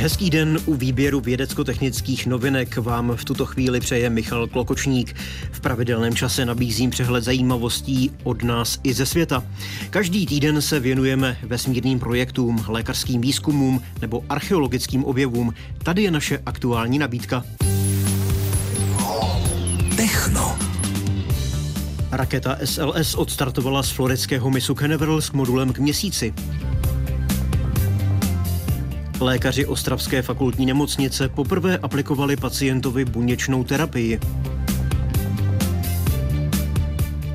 Hezký den u výběru vědecko-technických novinek vám v tuto chvíli přeje Michal Klokočník. V pravidelném čase nabízím přehled zajímavostí od nás i ze světa. Každý týden se věnujeme vesmírným projektům, lékařským výzkumům nebo archeologickým objevům. Tady je naše aktuální nabídka. Techno. Raketa SLS odstartovala z floridského misu Canaveral s modulem k měsíci. Lékaři Ostravské fakultní nemocnice poprvé aplikovali pacientovi buněčnou terapii.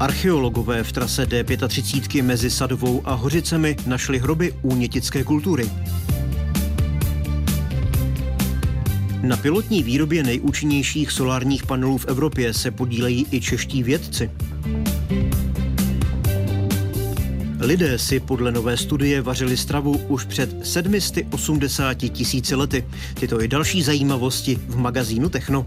Archeologové v trase D35 mezi Sadovou a Hořicemi našli hroby únětické kultury. Na pilotní výrobě nejúčinnějších solárních panelů v Evropě se podílejí i čeští vědci. Lidé si podle nové studie vařili stravu už před 780 tisíci lety. Tyto i další zajímavosti v magazínu Techno.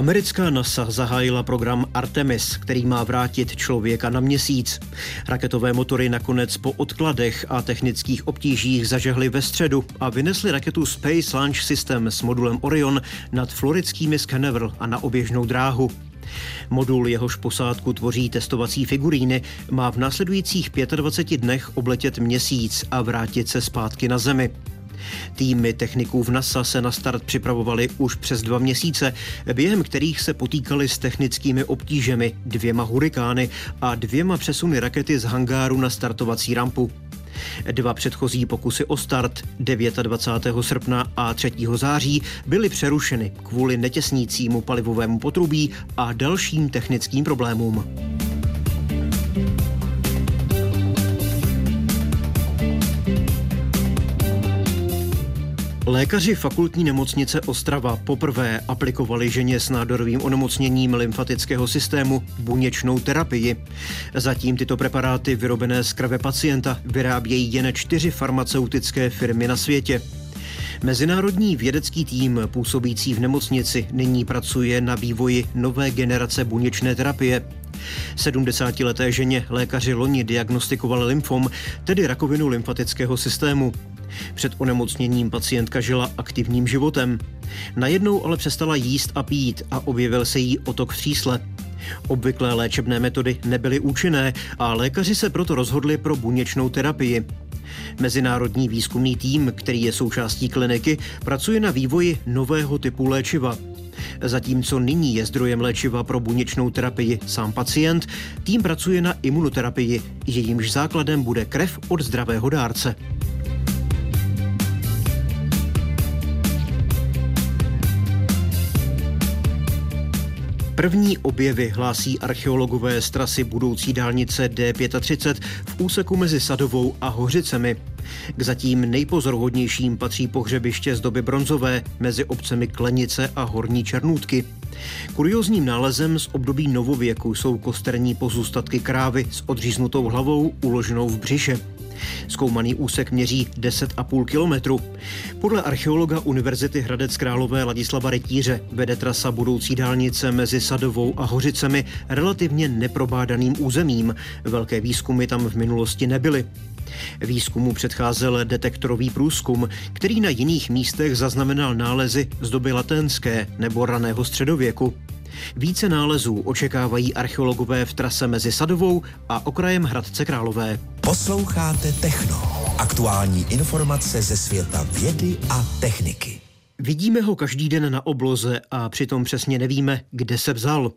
Americká NASA zahájila program Artemis, který má vrátit člověka na měsíc. Raketové motory nakonec po odkladech a technických obtížích zažehly ve středu a vynesly raketu Space Launch System s modulem Orion nad floridskými Canaveral a na oběžnou dráhu. Modul jehož posádku tvoří testovací figuríny má v následujících 25 dnech obletět měsíc a vrátit se zpátky na Zemi. Týmy techniků v NASA se na start připravovali už přes dva měsíce, během kterých se potýkali s technickými obtížemi, dvěma hurikány a dvěma přesuny rakety z hangáru na startovací rampu. Dva předchozí pokusy o start 29. srpna a 3. září byly přerušeny kvůli netěsnícímu palivovému potrubí a dalším technickým problémům. Lékaři fakultní nemocnice Ostrava poprvé aplikovali ženě s nádorovým onemocněním lymfatického systému buněčnou terapii. Zatím tyto preparáty vyrobené z krve pacienta vyrábějí jen čtyři farmaceutické firmy na světě. Mezinárodní vědecký tým působící v nemocnici nyní pracuje na vývoji nové generace buněčné terapie. 70-leté ženě lékaři loni diagnostikovali lymfom, tedy rakovinu lymfatického systému. Před onemocněním pacientka žila aktivním životem. Najednou ale přestala jíst a pít a objevil se jí otok v třísle. Obvyklé léčebné metody nebyly účinné a lékaři se proto rozhodli pro buněčnou terapii. Mezinárodní výzkumný tým, který je součástí kliniky, pracuje na vývoji nového typu léčiva. Zatímco nyní je zdrojem léčiva pro buněčnou terapii sám pacient, tým pracuje na imunoterapii, jejímž základem bude krev od zdravého dárce. První objevy hlásí archeologové z trasy budoucí dálnice D35 v úseku mezi Sadovou a Hořicemi. K zatím nejpozoruhodnějším patří pohřebiště z doby bronzové mezi obcemi Klenice a Horní Černůtky. Kuriozním nálezem z období novověku jsou kosterní pozůstatky krávy s odříznutou hlavou uloženou v břiše. Zkoumaný úsek měří 10,5 kilometru. Podle archeologa Univerzity Hradec Králové Ladislava Rytíře vede trasa budoucí dálnice mezi Sadovou a Hořicemi relativně neprobádaným územím. Velké výzkumy tam v minulosti nebyly. Výzkumu předcházel detektorový průzkum, který na jiných místech zaznamenal nálezy z doby latenské nebo raného středověku. Více nálezů očekávají archeologové v trase mezi Sadovou a okrajem Hradce Králové. Posloucháte Techno. Aktuální informace ze světa vědy a techniky. Vidíme ho každý den na obloze a přitom přesně nevíme, kde se vzal.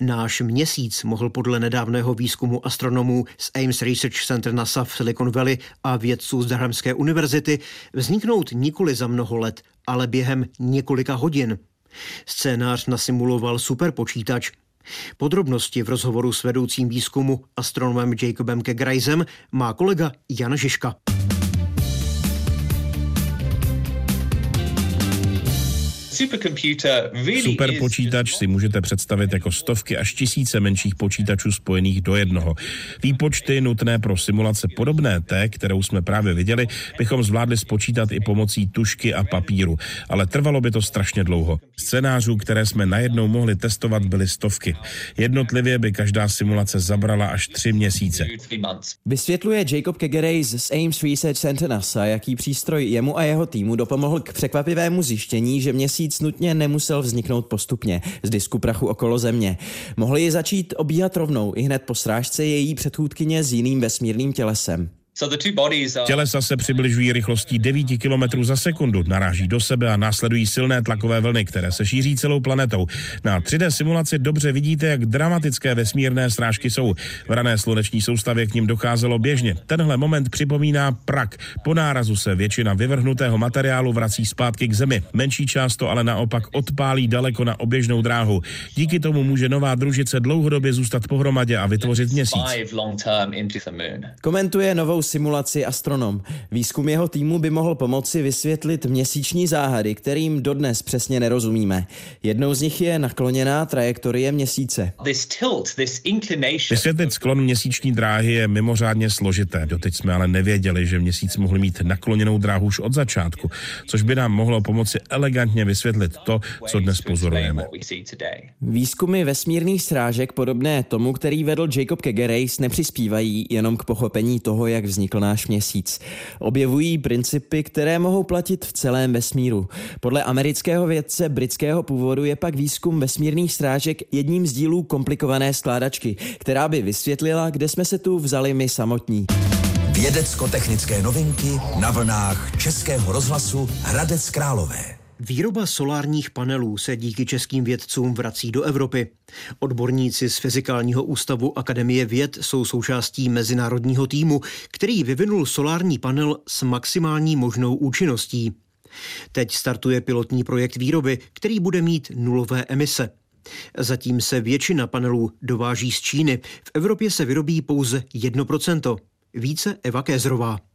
Náš měsíc mohl podle nedávného výzkumu astronomů z Ames Research Center NASA v Silicon Valley a vědců z Durhamské univerzity vzniknout nikoli za mnoho let, ale během několika hodin. Scénář nasimuloval superpočítač. Podrobnosti v rozhovoru s vedoucím výzkumu astronomem Jacobem Kegrajzem má kolega Jan si Superpočítač si můžete představit jako stovky až tisíce menších počítačů spojených do jednoho. Výpočty nutné pro simulace podobné té, kterou jsme právě viděli, bychom zvládli spočítat i pomocí tušky a papíru, ale trvalo by to strašně dlouho. Scénářů, které jsme najednou mohli testovat, byly stovky. Jednotlivě by každá simulace zabrala až tři měsíce. Vysvětluje Jacob Kegerej z Ames Research Center NASA, jaký přístroj jemu a jeho týmu dopomohl k překvapivému zjištění, že měsíc nutně nemusel vzniknout postupně z disku prachu okolo Země. Mohli ji začít obíhat rovnou i hned po srážce její předchůdkyně s jiným vesmírným tělesem. Tělesa se přibližují rychlostí 9 km za sekundu, naráží do sebe a následují silné tlakové vlny, které se šíří celou planetou. Na 3D simulaci dobře vidíte, jak dramatické vesmírné srážky jsou. V rané sluneční soustavě k ním docházelo běžně. Tenhle moment připomíná prak. Po nárazu se většina vyvrhnutého materiálu vrací zpátky k Zemi. Menší část to ale naopak odpálí daleko na oběžnou dráhu. Díky tomu může nová družice dlouhodobě zůstat pohromadě a vytvořit měsíc. Komentuje novou simulaci astronom. Výzkum jeho týmu by mohl pomoci vysvětlit měsíční záhady, kterým dodnes přesně nerozumíme. Jednou z nich je nakloněná trajektorie měsíce. Vysvětlit sklon měsíční dráhy je mimořádně složité. Doteď jsme ale nevěděli, že měsíc mohl mít nakloněnou dráhu už od začátku, což by nám mohlo pomoci elegantně vysvětlit to, co dnes pozorujeme. Výzkumy vesmírných srážek podobné tomu, který vedl Jacob Kegereis, nepřispívají jenom k pochopení toho, jak vznikl náš měsíc. Objevují principy, které mohou platit v celém vesmíru. Podle amerického vědce britského původu je pak výzkum vesmírných strážek jedním z dílů komplikované skládačky, která by vysvětlila, kde jsme se tu vzali my samotní. Vědecko-technické novinky na vlnách Českého rozhlasu Hradec Králové. Výroba solárních panelů se díky českým vědcům vrací do Evropy. Odborníci z Fyzikálního ústavu Akademie věd jsou součástí mezinárodního týmu, který vyvinul solární panel s maximální možnou účinností. Teď startuje pilotní projekt výroby, který bude mít nulové emise. Zatím se většina panelů dováží z Číny. V Evropě se vyrobí pouze 1%. Více Eva Kézrová.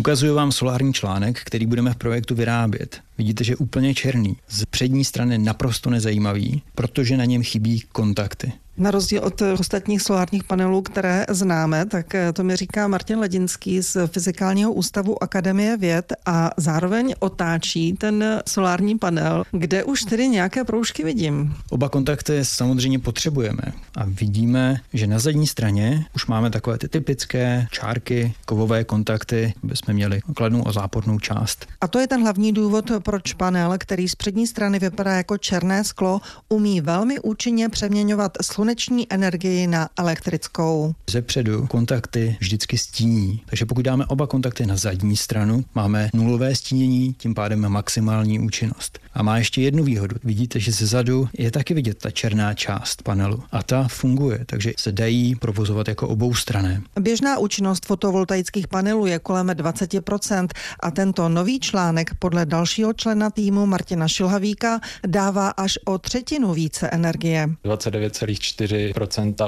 Ukazuju vám solární článek, který budeme v projektu vyrábět. Vidíte, že je úplně černý. Z přední strany naprosto nezajímavý, protože na něm chybí kontakty. Na rozdíl od ostatních solárních panelů, které známe, tak eh, to mi říká Martin Ledinský z Fyzikálního ústavu Akademie věd a zároveň otáčí ten solární panel, kde už tedy nějaké proužky vidím. Oba kontakty samozřejmě potřebujeme a vidíme, že na zadní straně už máme takové ty typické čárky, kovové kontakty, aby jsme měli kladnou a zápornou část. A to je ten hlavní důvod, proč panel, který z přední strany vypadá jako černé sklo, umí velmi účinně přeměňovat sluneční energii na elektrickou. Ze předu kontakty vždycky stíní, takže pokud dáme oba kontakty na zadní stranu, máme nulové stínění, tím pádem maximální účinnost. A má ještě jednu výhodu. Vidíte, že ze zadu je taky vidět ta černá část panelu a ta funguje, takže se dají provozovat jako obou strané. Běžná účinnost fotovoltaických panelů je kolem 20% a tento nový článek podle dalšího člena týmu Martina Šilhavíka dává až o třetinu více energie. 29,4%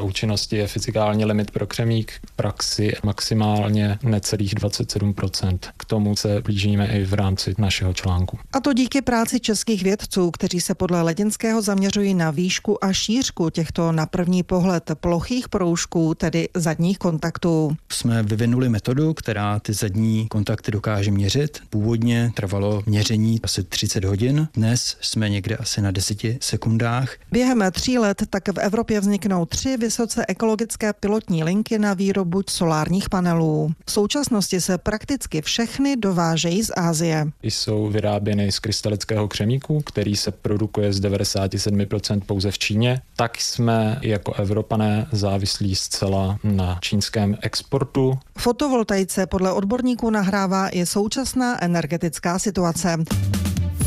účinnosti je fyzikální limit pro křemík, v praxi maximálně necelých 27%. K tomu se blížíme i v rámci našeho článku. A to díky práci českých vědců, kteří se podle Ledinského zaměřují na výšku a šířku těchto na první pohled plochých proužků, tedy zadních kontaktů. Jsme vyvinuli metodu, která ty zadní kontakty dokáže měřit. Původně trvalo měření asi 30 hodin, dnes jsme někde asi na 10 sekundách. Během tří let tak v Evropě vzniknou tři vysoce ekologické pilotní linky na výrobu solárních panelů. V současnosti se prakticky všechny dovážejí z Ázie. Jsou vyráběny z krystalického křemíku, který se produkuje z 97% pouze v Číně, tak jsme jako Evropané závislí zcela na čínském exportu. Fotovoltaice podle odborníků nahrává i současná energetická situace.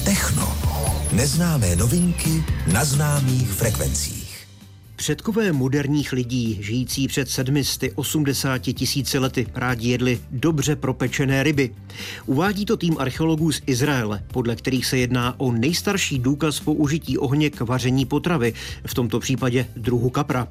Techno. Neznámé novinky na známých frekvencích. Předkové moderních lidí, žijící před 780 tisíci lety, rádi jedli dobře propečené ryby. Uvádí to tým archeologů z Izraele, podle kterých se jedná o nejstarší důkaz použití ohně k vaření potravy, v tomto případě druhu kapra.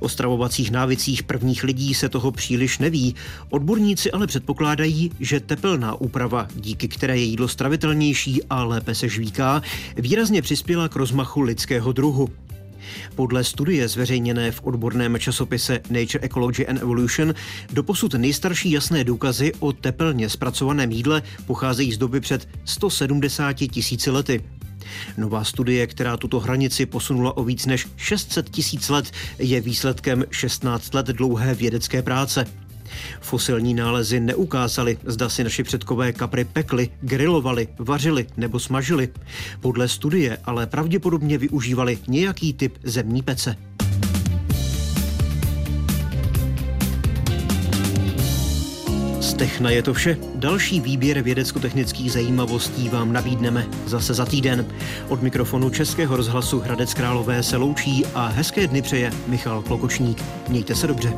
O stravovacích návicích prvních lidí se toho příliš neví. Odborníci ale předpokládají, že tepelná úprava, díky které je jídlo stravitelnější a lépe se žvíká, výrazně přispěla k rozmachu lidského druhu. Podle studie zveřejněné v odborném časopise Nature Ecology and Evolution doposud nejstarší jasné důkazy o tepelně zpracovaném jídle pocházejí z doby před 170 tisíci lety. Nová studie, která tuto hranici posunula o víc než 600 tisíc let, je výsledkem 16 let dlouhé vědecké práce. Fosilní nálezy neukázaly, zda si naši předkové kapry pekli, grilovali, vařili nebo smažili. Podle studie ale pravděpodobně využívali nějaký typ zemní pece. Z Techna je to vše. Další výběr vědecko-technických zajímavostí vám nabídneme zase za týden. Od mikrofonu Českého rozhlasu Hradec Králové se loučí a hezké dny přeje Michal Klokočník. Mějte se dobře.